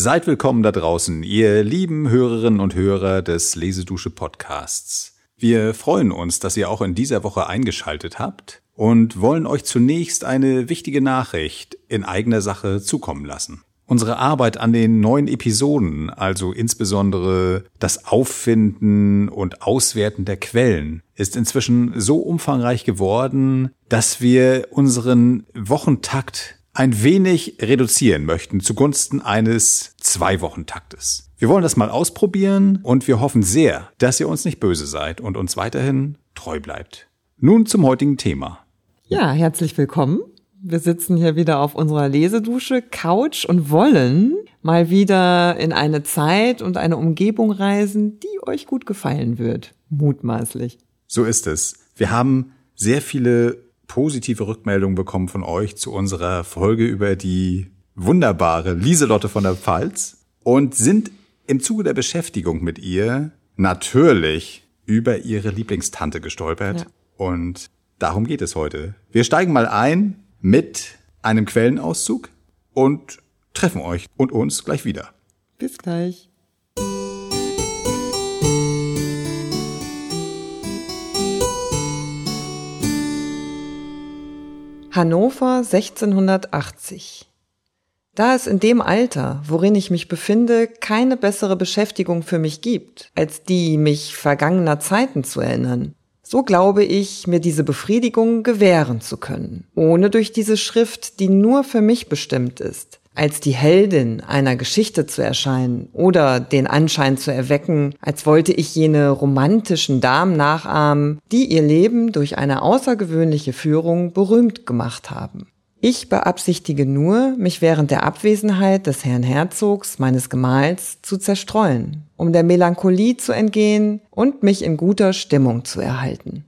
Seid willkommen da draußen, ihr lieben Hörerinnen und Hörer des Lesedusche Podcasts. Wir freuen uns, dass ihr auch in dieser Woche eingeschaltet habt und wollen euch zunächst eine wichtige Nachricht in eigener Sache zukommen lassen. Unsere Arbeit an den neuen Episoden, also insbesondere das Auffinden und Auswerten der Quellen, ist inzwischen so umfangreich geworden, dass wir unseren Wochentakt ein wenig reduzieren möchten zugunsten eines Zwei-Wochen-Taktes. Wir wollen das mal ausprobieren und wir hoffen sehr, dass ihr uns nicht böse seid und uns weiterhin treu bleibt. Nun zum heutigen Thema. Ja, herzlich willkommen wir sitzen hier wieder auf unserer Lesedusche, Couch und wollen mal wieder in eine Zeit und eine Umgebung reisen, die euch gut gefallen wird. Mutmaßlich. So ist es. Wir haben sehr viele positive Rückmeldungen bekommen von euch zu unserer Folge über die wunderbare Lieselotte von der Pfalz und sind im Zuge der Beschäftigung mit ihr natürlich über ihre Lieblingstante gestolpert. Ja. Und darum geht es heute. Wir steigen mal ein mit einem Quellenauszug und treffen euch und uns gleich wieder. Bis gleich. Hannover 1680. Da es in dem Alter, worin ich mich befinde, keine bessere Beschäftigung für mich gibt, als die, mich vergangener Zeiten zu erinnern, so glaube ich, mir diese Befriedigung gewähren zu können, ohne durch diese Schrift, die nur für mich bestimmt ist, als die Heldin einer Geschichte zu erscheinen oder den Anschein zu erwecken, als wollte ich jene romantischen Damen nachahmen, die ihr Leben durch eine außergewöhnliche Führung berühmt gemacht haben. Ich beabsichtige nur, mich während der Abwesenheit des Herrn Herzogs, meines Gemahls, zu zerstreuen, um der Melancholie zu entgehen und mich in guter Stimmung zu erhalten.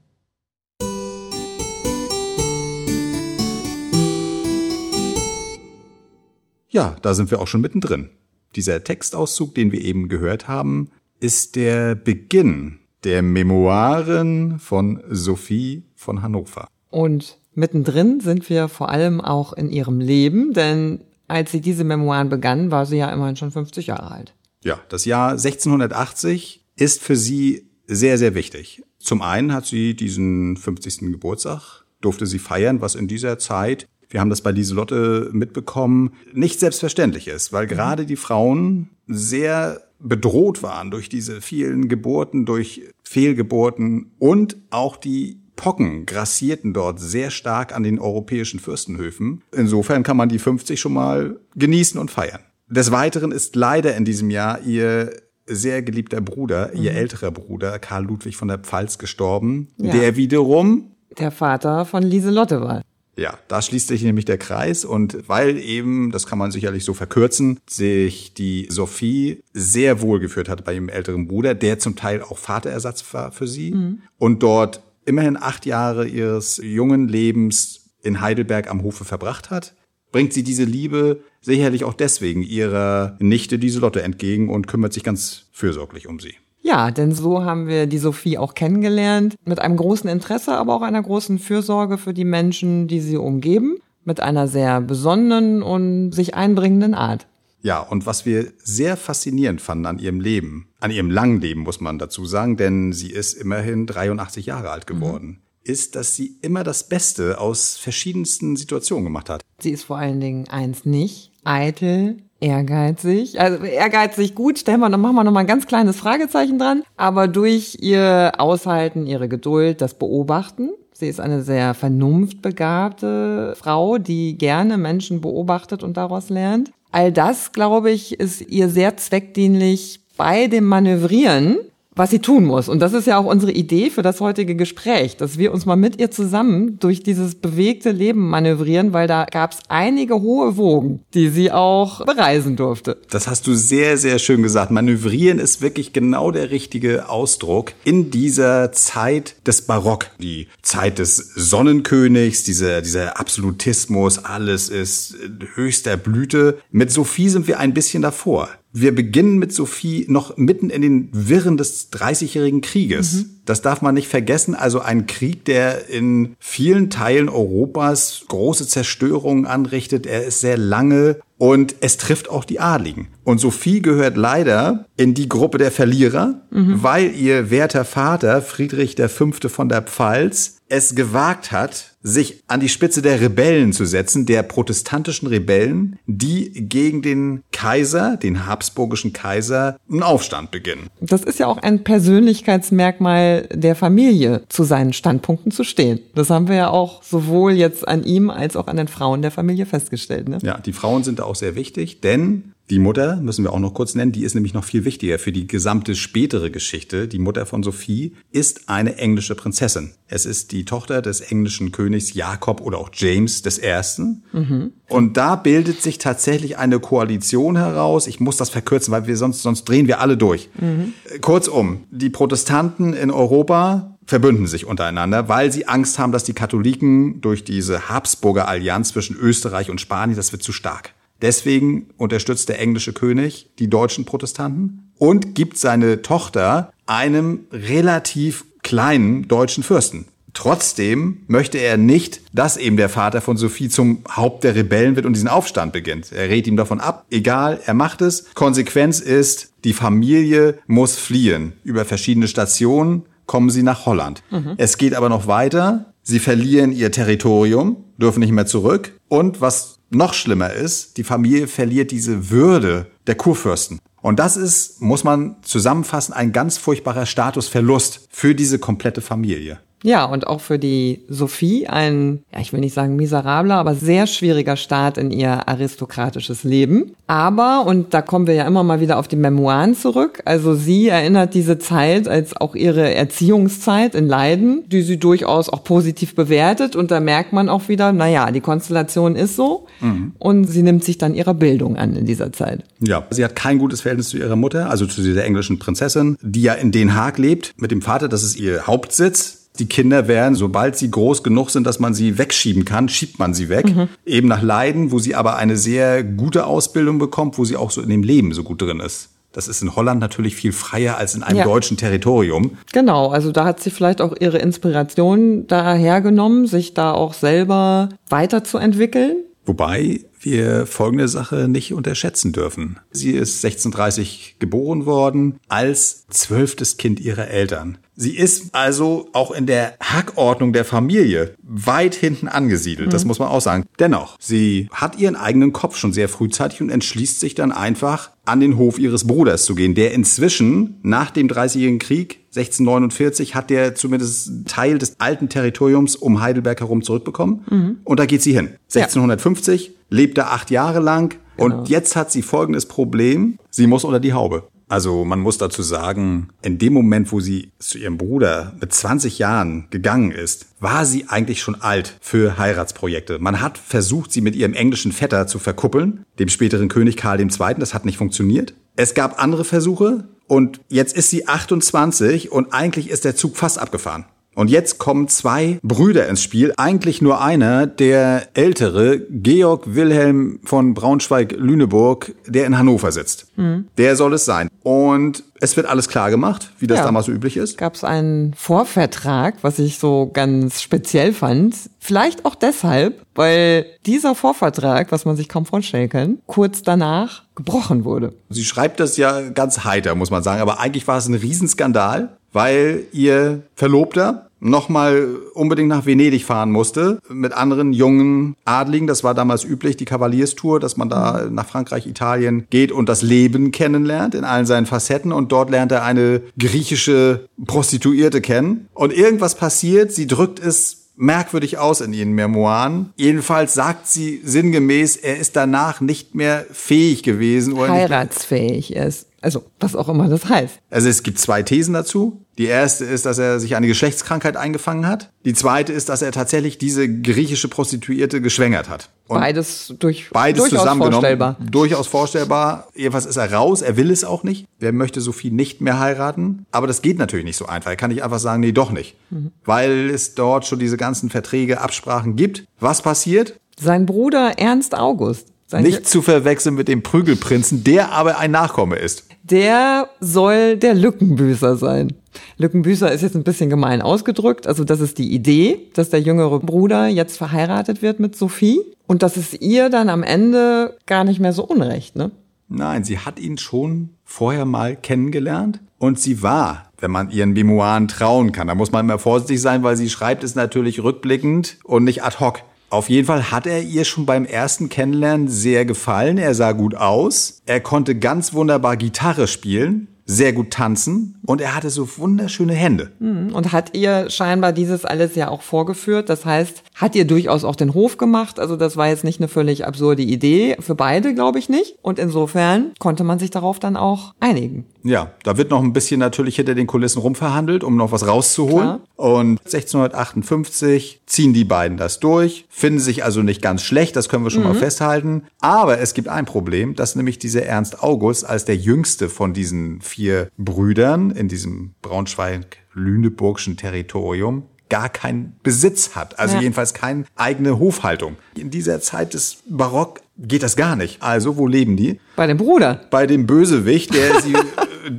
Ja, da sind wir auch schon mittendrin. Dieser Textauszug, den wir eben gehört haben, ist der Beginn der Memoiren von Sophie von Hannover. Und Mittendrin sind wir vor allem auch in ihrem Leben, denn als sie diese Memoiren begann, war sie ja immerhin schon 50 Jahre alt. Ja, das Jahr 1680 ist für sie sehr, sehr wichtig. Zum einen hat sie diesen 50. Geburtstag, durfte sie feiern, was in dieser Zeit, wir haben das bei Lieselotte mitbekommen, nicht selbstverständlich ist, weil mhm. gerade die Frauen sehr bedroht waren durch diese vielen Geburten, durch Fehlgeburten und auch die Pocken grassierten dort sehr stark an den europäischen Fürstenhöfen. Insofern kann man die 50 schon mal genießen und feiern. Des Weiteren ist leider in diesem Jahr ihr sehr geliebter Bruder, mhm. ihr älterer Bruder, Karl Ludwig von der Pfalz, gestorben, ja. der wiederum der Vater von Lieselotte war. Ja, da schließt sich nämlich der Kreis und weil eben, das kann man sicherlich so verkürzen, sich die Sophie sehr wohl geführt hat bei ihrem älteren Bruder, der zum Teil auch Vaterersatz war für sie mhm. und dort immerhin acht Jahre ihres jungen Lebens in Heidelberg am Hofe verbracht hat, bringt sie diese Liebe sicherlich auch deswegen ihrer Nichte Lieselotte entgegen und kümmert sich ganz fürsorglich um sie. Ja, denn so haben wir die Sophie auch kennengelernt, mit einem großen Interesse, aber auch einer großen Fürsorge für die Menschen, die sie umgeben, mit einer sehr besonnenen und sich einbringenden Art. Ja, und was wir sehr faszinierend fanden an ihrem Leben, an ihrem langen Leben muss man dazu sagen, denn sie ist immerhin 83 Jahre alt geworden, mhm. ist, dass sie immer das Beste aus verschiedensten Situationen gemacht hat. Sie ist vor allen Dingen eins nicht, eitel, ehrgeizig. Also ehrgeizig gut, stellen wir noch, machen wir noch mal ein ganz kleines Fragezeichen dran. Aber durch ihr Aushalten, ihre Geduld, das Beobachten. Sie ist eine sehr vernunftbegabte Frau, die gerne Menschen beobachtet und daraus lernt. All das, glaube ich, ist ihr sehr zweckdienlich bei dem Manövrieren was sie tun muss. Und das ist ja auch unsere Idee für das heutige Gespräch, dass wir uns mal mit ihr zusammen durch dieses bewegte Leben manövrieren, weil da gab es einige hohe Wogen, die sie auch bereisen durfte. Das hast du sehr, sehr schön gesagt. Manövrieren ist wirklich genau der richtige Ausdruck in dieser Zeit des Barock. Die Zeit des Sonnenkönigs, dieser, dieser Absolutismus, alles ist höchster Blüte. Mit Sophie sind wir ein bisschen davor. Wir beginnen mit Sophie noch mitten in den Wirren des Dreißigjährigen Krieges. Mhm. Das darf man nicht vergessen. Also ein Krieg, der in vielen Teilen Europas große Zerstörungen anrichtet. Er ist sehr lange und es trifft auch die Adligen. Und Sophie gehört leider in die Gruppe der Verlierer, mhm. weil ihr werter Vater, Friedrich V. von der Pfalz, es gewagt hat, sich an die Spitze der Rebellen zu setzen, der protestantischen Rebellen, die gegen den Kaiser, den habsburgischen Kaiser, einen Aufstand beginnen. Das ist ja auch ein Persönlichkeitsmerkmal der Familie, zu seinen Standpunkten zu stehen. Das haben wir ja auch sowohl jetzt an ihm als auch an den Frauen der Familie festgestellt. Ne? Ja, die Frauen sind da auch sehr wichtig, denn die Mutter müssen wir auch noch kurz nennen, die ist nämlich noch viel wichtiger für die gesamte spätere Geschichte. Die Mutter von Sophie ist eine englische Prinzessin. Es ist die Tochter des englischen Königs Jakob oder auch James des Ersten. Mhm. Und da bildet sich tatsächlich eine Koalition heraus. Ich muss das verkürzen, weil wir sonst, sonst drehen wir alle durch. Mhm. Kurzum, die Protestanten in Europa verbünden sich untereinander, weil sie Angst haben, dass die Katholiken durch diese Habsburger Allianz zwischen Österreich und Spanien, das wird zu stark. Deswegen unterstützt der englische König die deutschen Protestanten und gibt seine Tochter einem relativ kleinen deutschen Fürsten. Trotzdem möchte er nicht, dass eben der Vater von Sophie zum Haupt der Rebellen wird und diesen Aufstand beginnt. Er rät ihm davon ab. Egal, er macht es. Konsequenz ist, die Familie muss fliehen. Über verschiedene Stationen kommen sie nach Holland. Mhm. Es geht aber noch weiter. Sie verlieren ihr Territorium, dürfen nicht mehr zurück. Und was noch schlimmer ist, die Familie verliert diese Würde der Kurfürsten. Und das ist, muss man zusammenfassen, ein ganz furchtbarer Statusverlust für diese komplette Familie. Ja, und auch für die Sophie ein, ja, ich will nicht sagen miserabler, aber sehr schwieriger Start in ihr aristokratisches Leben. Aber, und da kommen wir ja immer mal wieder auf die Memoiren zurück, also sie erinnert diese Zeit als auch ihre Erziehungszeit in Leiden, die sie durchaus auch positiv bewertet. Und da merkt man auch wieder, naja, die Konstellation ist so. Mhm. Und sie nimmt sich dann ihrer Bildung an in dieser Zeit. Ja, sie hat kein gutes Verhältnis zu ihrer Mutter, also zu dieser englischen Prinzessin, die ja in Den Haag lebt, mit dem Vater, das ist ihr Hauptsitz die Kinder werden, sobald sie groß genug sind, dass man sie wegschieben kann, schiebt man sie weg. Mhm. Eben nach Leiden, wo sie aber eine sehr gute Ausbildung bekommt, wo sie auch so in dem Leben so gut drin ist. Das ist in Holland natürlich viel freier als in einem ja. deutschen Territorium. Genau, also da hat sie vielleicht auch ihre Inspiration dahergenommen, sich da auch selber weiterzuentwickeln. Wobei wir folgende Sache nicht unterschätzen dürfen. Sie ist 1630 geboren worden als zwölftes Kind ihrer Eltern. Sie ist also auch in der Hackordnung der Familie weit hinten angesiedelt, mhm. das muss man auch sagen. Dennoch, sie hat ihren eigenen Kopf schon sehr frühzeitig und entschließt sich dann einfach an den Hof ihres Bruders zu gehen, der inzwischen nach dem Dreißigjährigen Krieg 1649 hat der zumindest Teil des alten Territoriums um Heidelberg herum zurückbekommen. Mhm. Und da geht sie hin. 1650 ja. lebt er acht Jahre lang. Genau. Und jetzt hat sie folgendes Problem. Sie muss unter die Haube. Also man muss dazu sagen, in dem Moment, wo sie zu ihrem Bruder mit 20 Jahren gegangen ist, war sie eigentlich schon alt für Heiratsprojekte. Man hat versucht, sie mit ihrem englischen Vetter zu verkuppeln, dem späteren König Karl II. Das hat nicht funktioniert. Es gab andere Versuche und jetzt ist sie 28 und eigentlich ist der Zug fast abgefahren. Und jetzt kommen zwei Brüder ins Spiel. Eigentlich nur einer, der ältere, Georg Wilhelm von Braunschweig-Lüneburg, der in Hannover sitzt. Mhm. Der soll es sein. Und es wird alles klar gemacht, wie das ja. damals so üblich ist. Gab es einen Vorvertrag, was ich so ganz speziell fand. Vielleicht auch deshalb, weil dieser Vorvertrag, was man sich kaum vorstellen kann, kurz danach gebrochen wurde. Sie schreibt das ja ganz heiter, muss man sagen. Aber eigentlich war es ein Riesenskandal weil ihr Verlobter nochmal unbedingt nach Venedig fahren musste mit anderen jungen Adligen. Das war damals üblich, die Kavalierstour, dass man da nach Frankreich, Italien geht und das Leben kennenlernt in allen seinen Facetten. Und dort lernt er eine griechische Prostituierte kennen. Und irgendwas passiert, sie drückt es merkwürdig aus in ihren Memoiren. Jedenfalls sagt sie sinngemäß, er ist danach nicht mehr fähig gewesen. Oder Heiratsfähig ist. Also, was auch immer das heißt. Also es gibt zwei Thesen dazu. Die erste ist, dass er sich eine Geschlechtskrankheit eingefangen hat. Die zweite ist, dass er tatsächlich diese griechische Prostituierte geschwängert hat. Und beides durch beides durchaus zusammengenommen. Vorstellbar. Durchaus vorstellbar. Jedenfalls ist er raus. Er will es auch nicht. Wer möchte Sophie nicht mehr heiraten? Aber das geht natürlich nicht so einfach. Er kann nicht einfach sagen, nee, doch nicht. Mhm. Weil es dort schon diese ganzen Verträge, Absprachen gibt. Was passiert? Sein Bruder Ernst August Sein Nicht zu verwechseln mit dem Prügelprinzen, der aber ein Nachkomme ist. Der soll der Lückenbüßer sein. Lückenbüßer ist jetzt ein bisschen gemein ausgedrückt. Also das ist die Idee, dass der jüngere Bruder jetzt verheiratet wird mit Sophie und das ist ihr dann am Ende gar nicht mehr so unrecht, ne? Nein, sie hat ihn schon vorher mal kennengelernt und sie war, wenn man ihren Memoiren trauen kann, da muss man immer vorsichtig sein, weil sie schreibt es natürlich rückblickend und nicht ad hoc. Auf jeden Fall hat er ihr schon beim ersten Kennenlernen sehr gefallen. Er sah gut aus. Er konnte ganz wunderbar Gitarre spielen sehr gut tanzen und er hatte so wunderschöne Hände. Mhm. Und hat ihr scheinbar dieses alles ja auch vorgeführt. Das heißt, hat ihr durchaus auch den Hof gemacht. Also das war jetzt nicht eine völlig absurde Idee. Für beide glaube ich nicht. Und insofern konnte man sich darauf dann auch einigen. Ja, da wird noch ein bisschen natürlich hinter den Kulissen rumverhandelt, um noch was rauszuholen. Klar. Und 1658 ziehen die beiden das durch, finden sich also nicht ganz schlecht, das können wir schon mhm. mal festhalten. Aber es gibt ein Problem, dass nämlich dieser Ernst August als der jüngste von diesen vier Brüdern in diesem Braunschweig-Lüneburgschen Territorium gar keinen Besitz hat, also ja. jedenfalls keine eigene Hofhaltung. In dieser Zeit des Barock geht das gar nicht. Also, wo leben die? Bei dem Bruder. Bei dem Bösewicht, der sie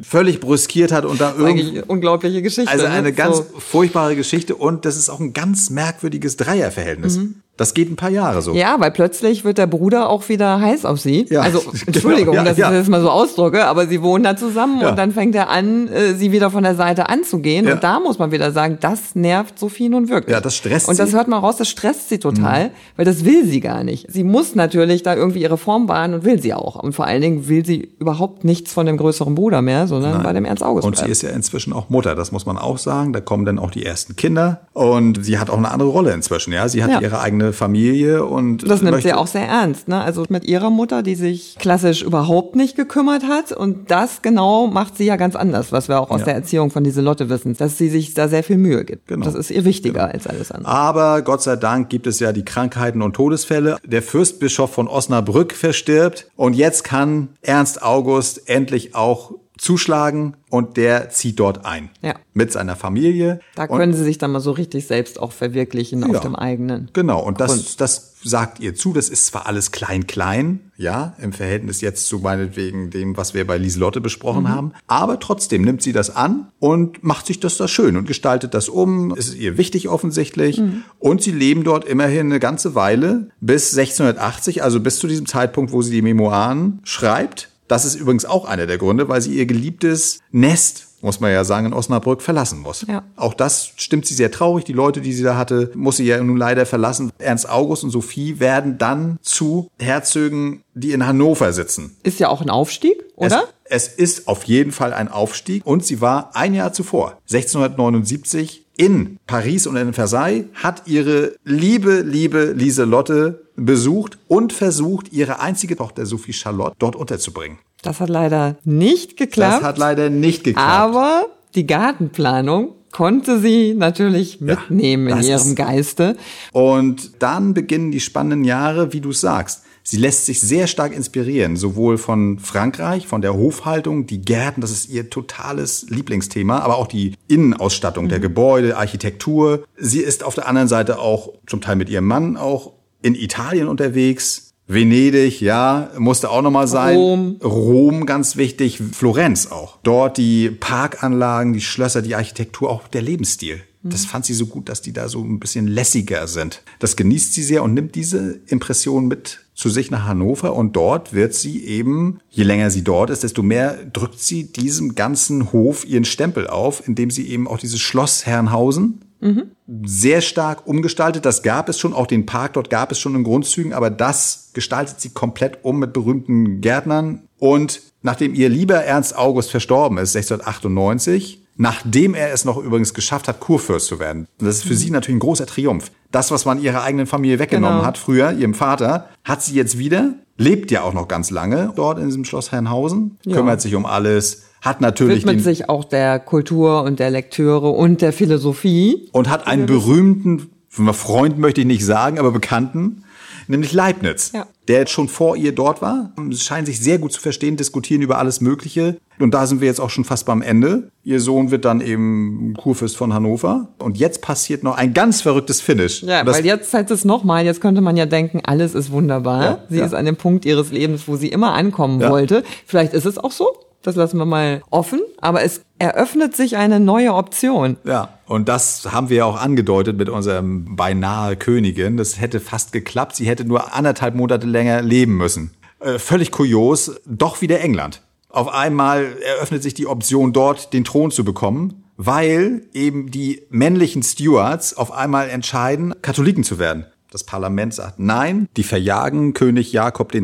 völlig brüskiert hat und da irgendwie. Unglaubliche Geschichte. Also eine ne? ganz so. furchtbare Geschichte und das ist auch ein ganz merkwürdiges Dreierverhältnis. Mhm. Das geht ein paar Jahre so. Ja, weil plötzlich wird der Bruder auch wieder heiß auf sie. Ja, also Entschuldigung, genau, ja, dass ja. ich das mal so ausdrücke, aber sie wohnen da zusammen ja. und dann fängt er an, äh, sie wieder von der Seite anzugehen. Und da muss man wieder sagen, das nervt Sophie nun wirklich. Ja, das stresst und sie. Und das hört man raus, das stresst sie total, mhm. weil das will sie gar nicht. Sie muss natürlich da irgendwie ihre Form wahren und will sie auch. Und vor allen Dingen will sie überhaupt nichts von dem größeren Bruder mehr, sondern Nein. bei dem Ernst August. Und bleiben. sie ist ja inzwischen auch Mutter, das muss man auch sagen. Da kommen dann auch die ersten Kinder und sie hat auch eine andere Rolle inzwischen. Ja, sie hat ihre eigene Familie und das nimmt sie auch sehr ernst, ne? Also mit ihrer Mutter, die sich klassisch überhaupt nicht gekümmert hat und das genau macht sie ja ganz anders, was wir auch aus ja. der Erziehung von Lieselotte wissen, dass sie sich da sehr viel Mühe gibt. Genau. Das ist ihr wichtiger genau. als alles andere. Aber Gott sei Dank gibt es ja die Krankheiten und Todesfälle. Der Fürstbischof von Osnabrück verstirbt und jetzt kann Ernst August endlich auch zuschlagen und der zieht dort ein. Ja. Mit seiner Familie. Da können und, sie sich dann mal so richtig selbst auch verwirklichen ja, auf dem eigenen. Genau. Und das, das sagt ihr zu. Das ist zwar alles klein, klein, ja, im Verhältnis jetzt zu meinetwegen dem, was wir bei Lieselotte besprochen mhm. haben. Aber trotzdem nimmt sie das an und macht sich das da schön und gestaltet das um. Es ist ihr wichtig offensichtlich. Mhm. Und sie leben dort immerhin eine ganze Weile bis 1680, also bis zu diesem Zeitpunkt, wo sie die Memoiren schreibt. Das ist übrigens auch einer der Gründe, weil sie ihr geliebtes Nest muss man ja sagen, in Osnabrück verlassen muss. Ja. Auch das stimmt sie sehr traurig. Die Leute, die sie da hatte, muss sie ja nun leider verlassen. Ernst August und Sophie werden dann zu Herzögen, die in Hannover sitzen. Ist ja auch ein Aufstieg, oder? Es, es ist auf jeden Fall ein Aufstieg und sie war ein Jahr zuvor, 1679, in Paris und in Versailles, hat ihre liebe, liebe Lieselotte besucht und versucht, ihre einzige Tochter Sophie Charlotte dort unterzubringen. Das hat leider nicht geklappt. Das hat leider nicht geklappt. Aber die Gartenplanung konnte sie natürlich mitnehmen ja, in ihrem Geiste. Und dann beginnen die spannenden Jahre, wie du sagst. Sie lässt sich sehr stark inspirieren, sowohl von Frankreich, von der Hofhaltung, die Gärten, das ist ihr totales Lieblingsthema, aber auch die Innenausstattung mhm. der Gebäude, Architektur. Sie ist auf der anderen Seite auch zum Teil mit ihrem Mann auch in Italien unterwegs. Venedig, ja, musste auch nochmal sein. Rom. Rom, ganz wichtig. Florenz auch. Dort die Parkanlagen, die Schlösser, die Architektur, auch der Lebensstil. Das fand sie so gut, dass die da so ein bisschen lässiger sind. Das genießt sie sehr und nimmt diese Impression mit zu sich nach Hannover und dort wird sie eben, je länger sie dort ist, desto mehr drückt sie diesem ganzen Hof ihren Stempel auf, indem sie eben auch dieses Schloss Herrenhausen Mhm. Sehr stark umgestaltet. Das gab es schon, auch den Park dort gab es schon in Grundzügen, aber das gestaltet sie komplett um mit berühmten Gärtnern. Und nachdem ihr lieber Ernst August verstorben ist, 1698, nachdem er es noch übrigens geschafft hat, Kurfürst zu werden. Und das ist für mhm. sie natürlich ein großer Triumph. Das, was man ihrer eigenen Familie weggenommen genau. hat, früher, ihrem Vater, hat sie jetzt wieder, lebt ja auch noch ganz lange dort in diesem Schloss Herrenhausen, ja. kümmert sich um alles, hat natürlich widmet sich auch der Kultur und der Lektüre und der Philosophie und hat einen berühmten Freund möchte ich nicht sagen, aber Bekannten, nämlich Leibniz, Ja. der schon vor ihr dort war. Sie scheinen sich sehr gut zu verstehen, diskutieren über alles Mögliche. Und da sind wir jetzt auch schon fast beim Ende. Ihr Sohn wird dann eben Kurfürst von Hannover. Und jetzt passiert noch ein ganz verrücktes Finish. Ja, weil jetzt heißt es nochmal, jetzt könnte man ja denken, alles ist wunderbar. Ja, sie ja. ist an dem Punkt ihres Lebens, wo sie immer ankommen wollte. Vielleicht ist es auch so. Das lassen wir mal offen. Aber es eröffnet sich eine neue Option. Ja, und das haben wir ja auch angedeutet mit unserem beinahe Königin. Das hätte fast geklappt. Sie hätte nur anderthalb Monate länger leben müssen. Äh, völlig kurios, doch wieder England. Auf einmal eröffnet sich die Option, dort den Thron zu bekommen, weil eben die männlichen Stewards auf einmal entscheiden, Katholiken zu werden. Das Parlament sagt nein, die verjagen König Jakob II.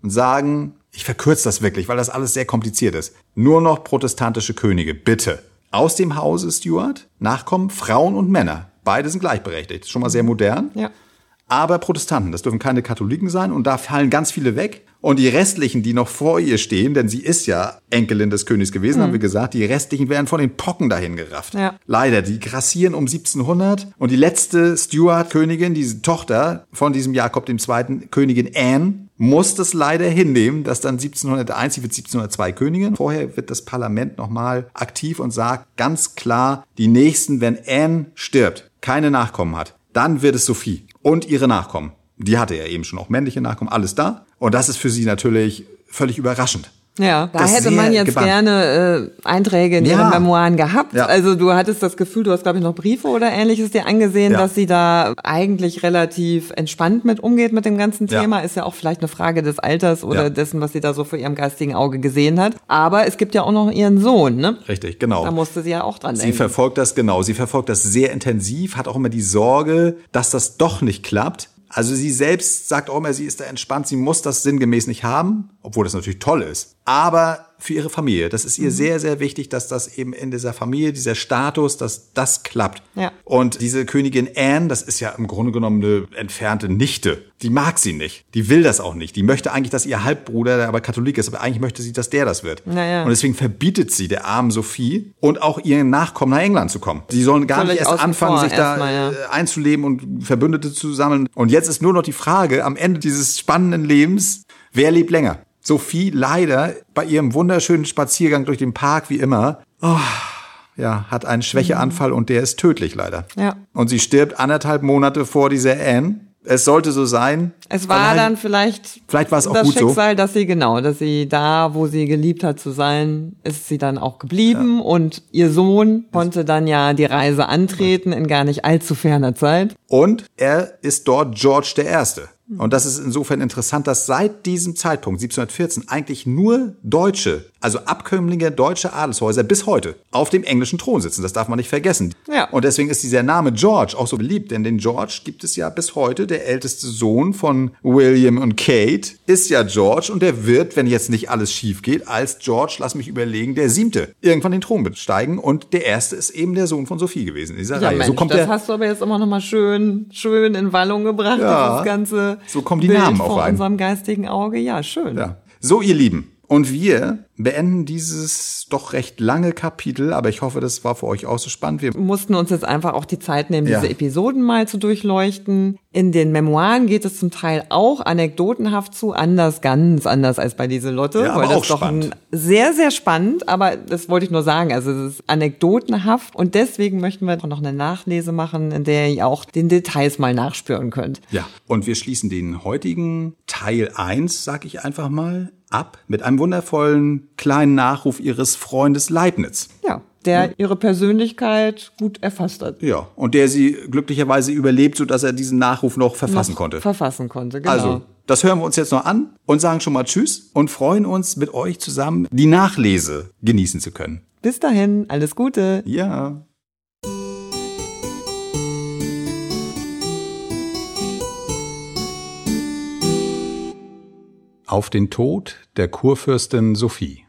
und sagen, ich verkürze das wirklich, weil das alles sehr kompliziert ist. Nur noch protestantische Könige, bitte. Aus dem Hause Stuart, Nachkommen, Frauen und Männer. Beide sind gleichberechtigt. Schon mal sehr modern. Ja. Aber Protestanten, das dürfen keine Katholiken sein und da fallen ganz viele weg. Und die restlichen, die noch vor ihr stehen, denn sie ist ja Enkelin des Königs gewesen, haben wir gesagt, die restlichen werden von den Pocken dahin gerafft. Ja. Leider, die grassieren um 1700 und die letzte Stuart-Königin, diese Tochter von diesem Jakob II., Königin Anne, muss das leider hinnehmen, dass dann 1701, sie wird 1702 Königin. Vorher wird das Parlament nochmal aktiv und sagt ganz klar, die Nächsten, wenn Anne stirbt, keine Nachkommen hat, dann wird es Sophie und ihre Nachkommen. Die hatte ja eben schon auch männliche Nachkommen, alles da. Und das ist für sie natürlich völlig überraschend. Ja, da hätte man jetzt gebannt. gerne äh, Einträge in Ja. ihren Memoiren gehabt. Ja. Also du hattest das Gefühl, du hast glaube ich noch Briefe oder ähnliches dir angesehen, Ja. dass sie da eigentlich relativ entspannt mit umgeht mit dem ganzen Ja. Thema. Ist ja auch vielleicht eine Frage des Alters oder Ja. dessen, was sie da so vor ihrem geistigen Auge gesehen hat. Aber es gibt ja auch noch ihren Sohn, ne? Richtig, genau. Da musste sie ja auch dran Sie denken. verfolgt das genau. Sie verfolgt das sehr intensiv, hat auch immer die Sorge, dass das doch nicht klappt. Also sie selbst sagt auch immer, sie ist da entspannt, sie muss das sinngemäß nicht haben, obwohl das natürlich toll ist. Aber für ihre Familie, das ist ihr sehr, sehr wichtig, dass das eben in dieser Familie, dieser Status, dass das klappt. Ja. Und diese Königin Anne, das ist ja im Grunde genommen eine entfernte Nichte. Die mag sie nicht. Die will das auch nicht. Die möchte eigentlich, dass ihr Halbbruder, der aber Katholik ist, aber eigentlich möchte sie, dass der das wird. Naja. Und deswegen verbietet sie der armen Sophie und auch ihren Nachkommen nach England zu kommen. Sie sollen gar Völlig nicht erst anfangen, sich da erstmal, ja. äh, einzuleben und Verbündete zu sammeln. Und jetzt ist nur noch die Frage, am Ende dieses spannenden Lebens, wer lebt länger? Sophie leider bei ihrem wunderschönen Spaziergang durch den Park wie immer, oh, ja, hat einen Schwächeanfall und der ist tödlich leider. Ja. Und sie stirbt anderthalb Monate vor dieser Anne. Es sollte so sein. Es war Allein- dann vielleicht, Vielleicht war es auch das gut so. Schicksal, dass sie genau, dass sie da, wo sie geliebt hat zu sein, ist sie dann auch geblieben und ihr Sohn konnte dann ja die Reise antreten in gar nicht allzu ferner Zeit. Und er ist dort George der Erste. Und das ist insofern interessant, dass seit diesem Zeitpunkt, 1714, eigentlich nur Deutsche, also Abkömmlinge deutscher Adelshäuser bis heute auf dem englischen Thron sitzen. Das darf man nicht vergessen. Ja. Und deswegen ist dieser Name George auch so beliebt, denn den George gibt es ja bis heute. Der älteste Sohn von William und Kate ist ja George und der wird, wenn jetzt nicht alles schief geht, als George, lass mich überlegen, der siebte, irgendwann den Thron besteigen. Und der erste ist eben der Sohn von Sophie gewesen in dieser Ja, Reihe. Mensch, so kommt das der, hast du aber jetzt immer noch mal schön, schön in Wallung gebracht, Ja, dieses ganze so kommen die Bild Namen auch vor rein. unserem geistigen Auge. Ja, schön. Ja. So, ihr Lieben. Und wir beenden dieses doch recht lange Kapitel, aber ich hoffe, das war für euch auch so spannend. Wir mussten uns jetzt einfach auch die Zeit nehmen, Ja. diese Episoden mal zu durchleuchten. In den Memoiren geht es zum Teil auch anekdotenhaft zu, anders, ganz anders als bei Lieselotte, Ja, aber weil das auch doch spannend. sehr, sehr spannend, aber das wollte ich nur sagen, also es ist anekdotenhaft und deswegen möchten wir noch eine Nachlese machen, in der ihr auch den Details mal nachspüren könnt. Ja, und wir schließen den heutigen Teil 1, sag ich einfach mal, ab mit einem wundervollen kleinen Nachruf ihres Freundes Leibniz. Ja, der ihre Persönlichkeit gut erfasst hat. Ja, und der sie glücklicherweise überlebt, sodass er diesen Nachruf noch verfassen Noch konnte. Verfassen konnte, genau. Also, das hören wir uns jetzt noch an und sagen schon mal Tschüss und freuen uns mit euch zusammen die Nachlese genießen zu können. Bis dahin, alles Gute. Ja. Auf den Tod der Kurfürstin Sophie,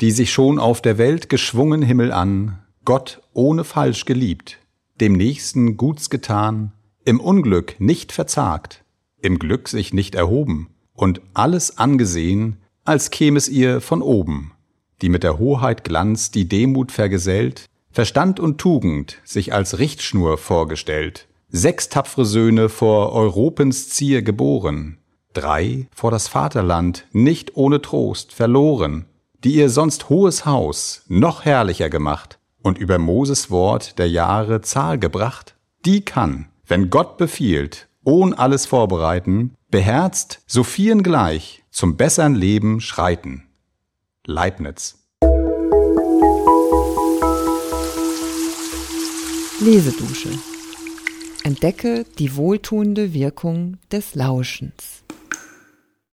die sich schon auf der Welt geschwungen Himmel an, Gott ohne falsch geliebt, dem Nächsten Guts getan, im Unglück nicht verzagt, im Glück sich nicht erhoben und alles angesehen, als käm es ihr von oben, die mit der Hoheit Glanz die Demut vergesellt, Verstand und Tugend sich als Richtschnur vorgestellt, Sechs tapfere Söhne vor Europens Zier geboren, drei vor das Vaterland nicht ohne Trost verloren, die ihr sonst hohes Haus noch herrlicher gemacht und über Moses Wort der Jahre Zahl gebracht, die kann, wenn Gott befiehlt, ohn alles vorbereiten, beherzt so vielen gleich zum bessern Leben schreiten. Leibniz Lesedusche Entdecke die wohltuende Wirkung des Lauschens.